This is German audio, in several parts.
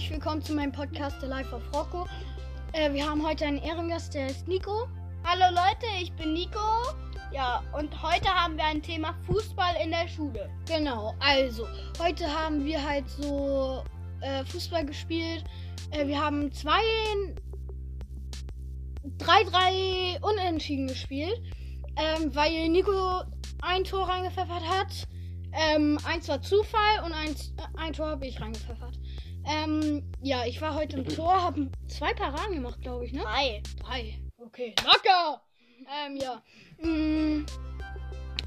herzlich willkommen zu meinem Podcast The Life of Rocco. Äh, wir haben heute einen Ehrengast, der ist Nico. Hallo Leute, ich bin Nico. Ja, und heute haben wir ein Thema Fußball in der Schule. Genau, also heute haben wir halt so äh, Fußball gespielt. Äh, wir haben zwei, drei, drei Unentschieden gespielt, ähm, weil Nico ein Tor reingepfeffert hat. Ähm, eins war Zufall und eins, äh, ein Tor habe ich reingepfeffert. Ähm, ja, ich war heute im Tor, habe zwei Paraden gemacht, glaube ich, ne? Drei. Drei. Okay, locker. Ähm, ja. Mm,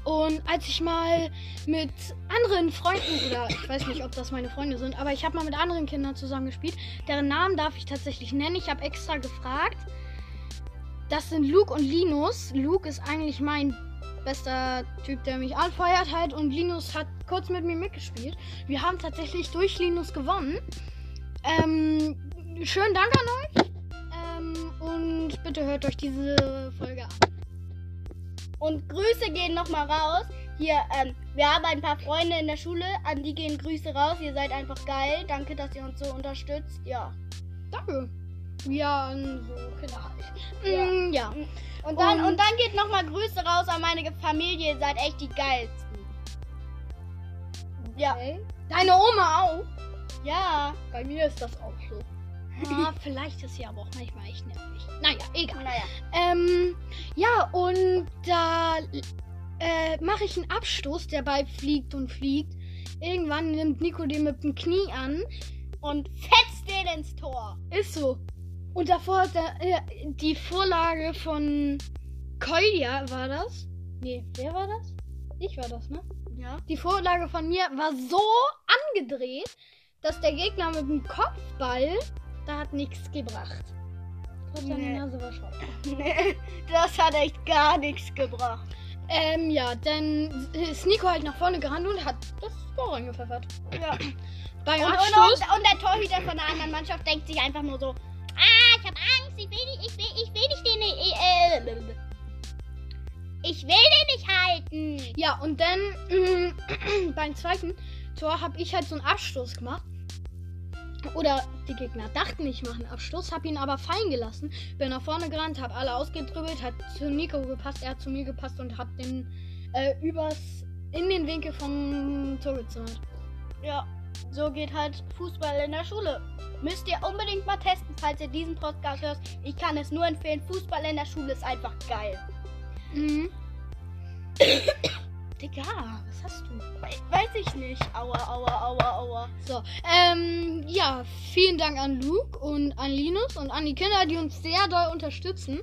Und als ich mal mit anderen Freunden, oder ich weiß nicht, ob das meine Freunde sind, aber ich habe mal mit anderen Kindern zusammengespielt, deren Namen darf ich tatsächlich nennen. Ich habe extra gefragt. Das sind Luke und Linus. Luke ist eigentlich mein bester Typ, der mich anfeuert halt. Und Linus hat kurz mit mir mitgespielt. Wir haben tatsächlich durch Linus gewonnen. Ähm, schönen Dank an euch. Ähm, und bitte hört euch diese Folge an. Und Grüße gehen nochmal raus. Hier, ähm, wir haben ein paar Freunde in der Schule, an die gehen Grüße raus. Ihr seid einfach geil. Danke, dass ihr uns so unterstützt. Ja. Danke. Ja, an so halt. Ja. Mm, ja. Und dann, Und- und dann geht nochmal Grüße raus an meine Familie. Ihr seid echt die geilsten. Ja. Okay. Deine Oma auch? Ja. Bei mir ist das auch so. Ah, vielleicht ist sie aber auch manchmal echt nervig. Naja, egal. Naja. Ähm, ja, und da äh, mache ich einen Abstoß, der Ball fliegt und fliegt. Irgendwann nimmt Nico den mit dem Knie an. Und fetzt den ins Tor. Ist so. Und davor hat er äh, die Vorlage von Kolja, war das? Nee, wer war das? Ich war das, ne? Ja. Die Vorlage von mir war so angedreht, dass der Gegner mit dem Kopfball, da hat nichts gebracht. Trotz Nee. Nase war scharf. Nee, das hat echt gar nichts gebracht. Ähm, ja, dann ist Nico halt nach vorne gerannt und hat das Tor reingepfeffert. Ja. Beim Und, und, Abstoß. und, und der Torhüter von der anderen Mannschaft denkt sich einfach nur so, ich hab Angst, ich will nicht, ich will, ich will nicht den, äh, ich will den nicht halten. Ja, und dann beim zweiten Tor habe ich halt so einen Abstoß gemacht. Oder die Gegner dachten, ich mache einen Abstoß, habe ihn aber fallen gelassen. Bin nach vorne gerannt, habe alle ausgedribbelt, hat zu Nico gepasst, er hat zu mir gepasst und hab den äh, übers in den Winkel vom Tor gezahlt. Ja, so geht halt Fußball in der Schule. Müsst ihr unbedingt mal testen, falls ihr diesen Podcast hört. Ich kann es nur empfehlen. Fußball in der Schule ist einfach geil. Mhm. Digga, was hast du? We- Weiß ich nicht. Aua, aua, aua, aua. So, ähm, ja, vielen Dank an Luke und an Linus und an die Kinder, die uns sehr doll unterstützen.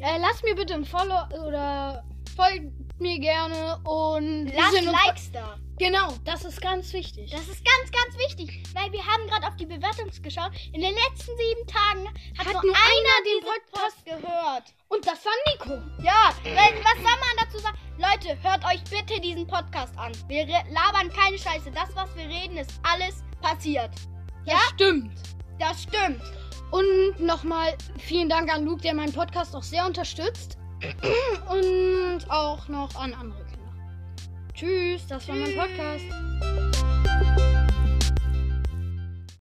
Äh, lasst mir bitte ein Follow oder folgt mir gerne und Lasst Likes da. Genau, das ist ganz wichtig. Das ist ganz, ganz wichtig, weil wir haben gerade auf die Bewertungs geschaut. In den letzten sieben Tagen hat, Hat nur nur einer den Podcast gehört. und das war Nico. Ja, weil, was soll man dazu sagen? Leute, hört euch bitte diesen Podcast an. Wir labern keine Scheiße. Das, was wir reden, ist alles passiert. Ja, stimmt. Das stimmt. Und nochmal vielen Dank an Luke, der meinen Podcast auch sehr unterstützt. Und auch noch an andere Kinder. Tschüss, das war mein Podcast.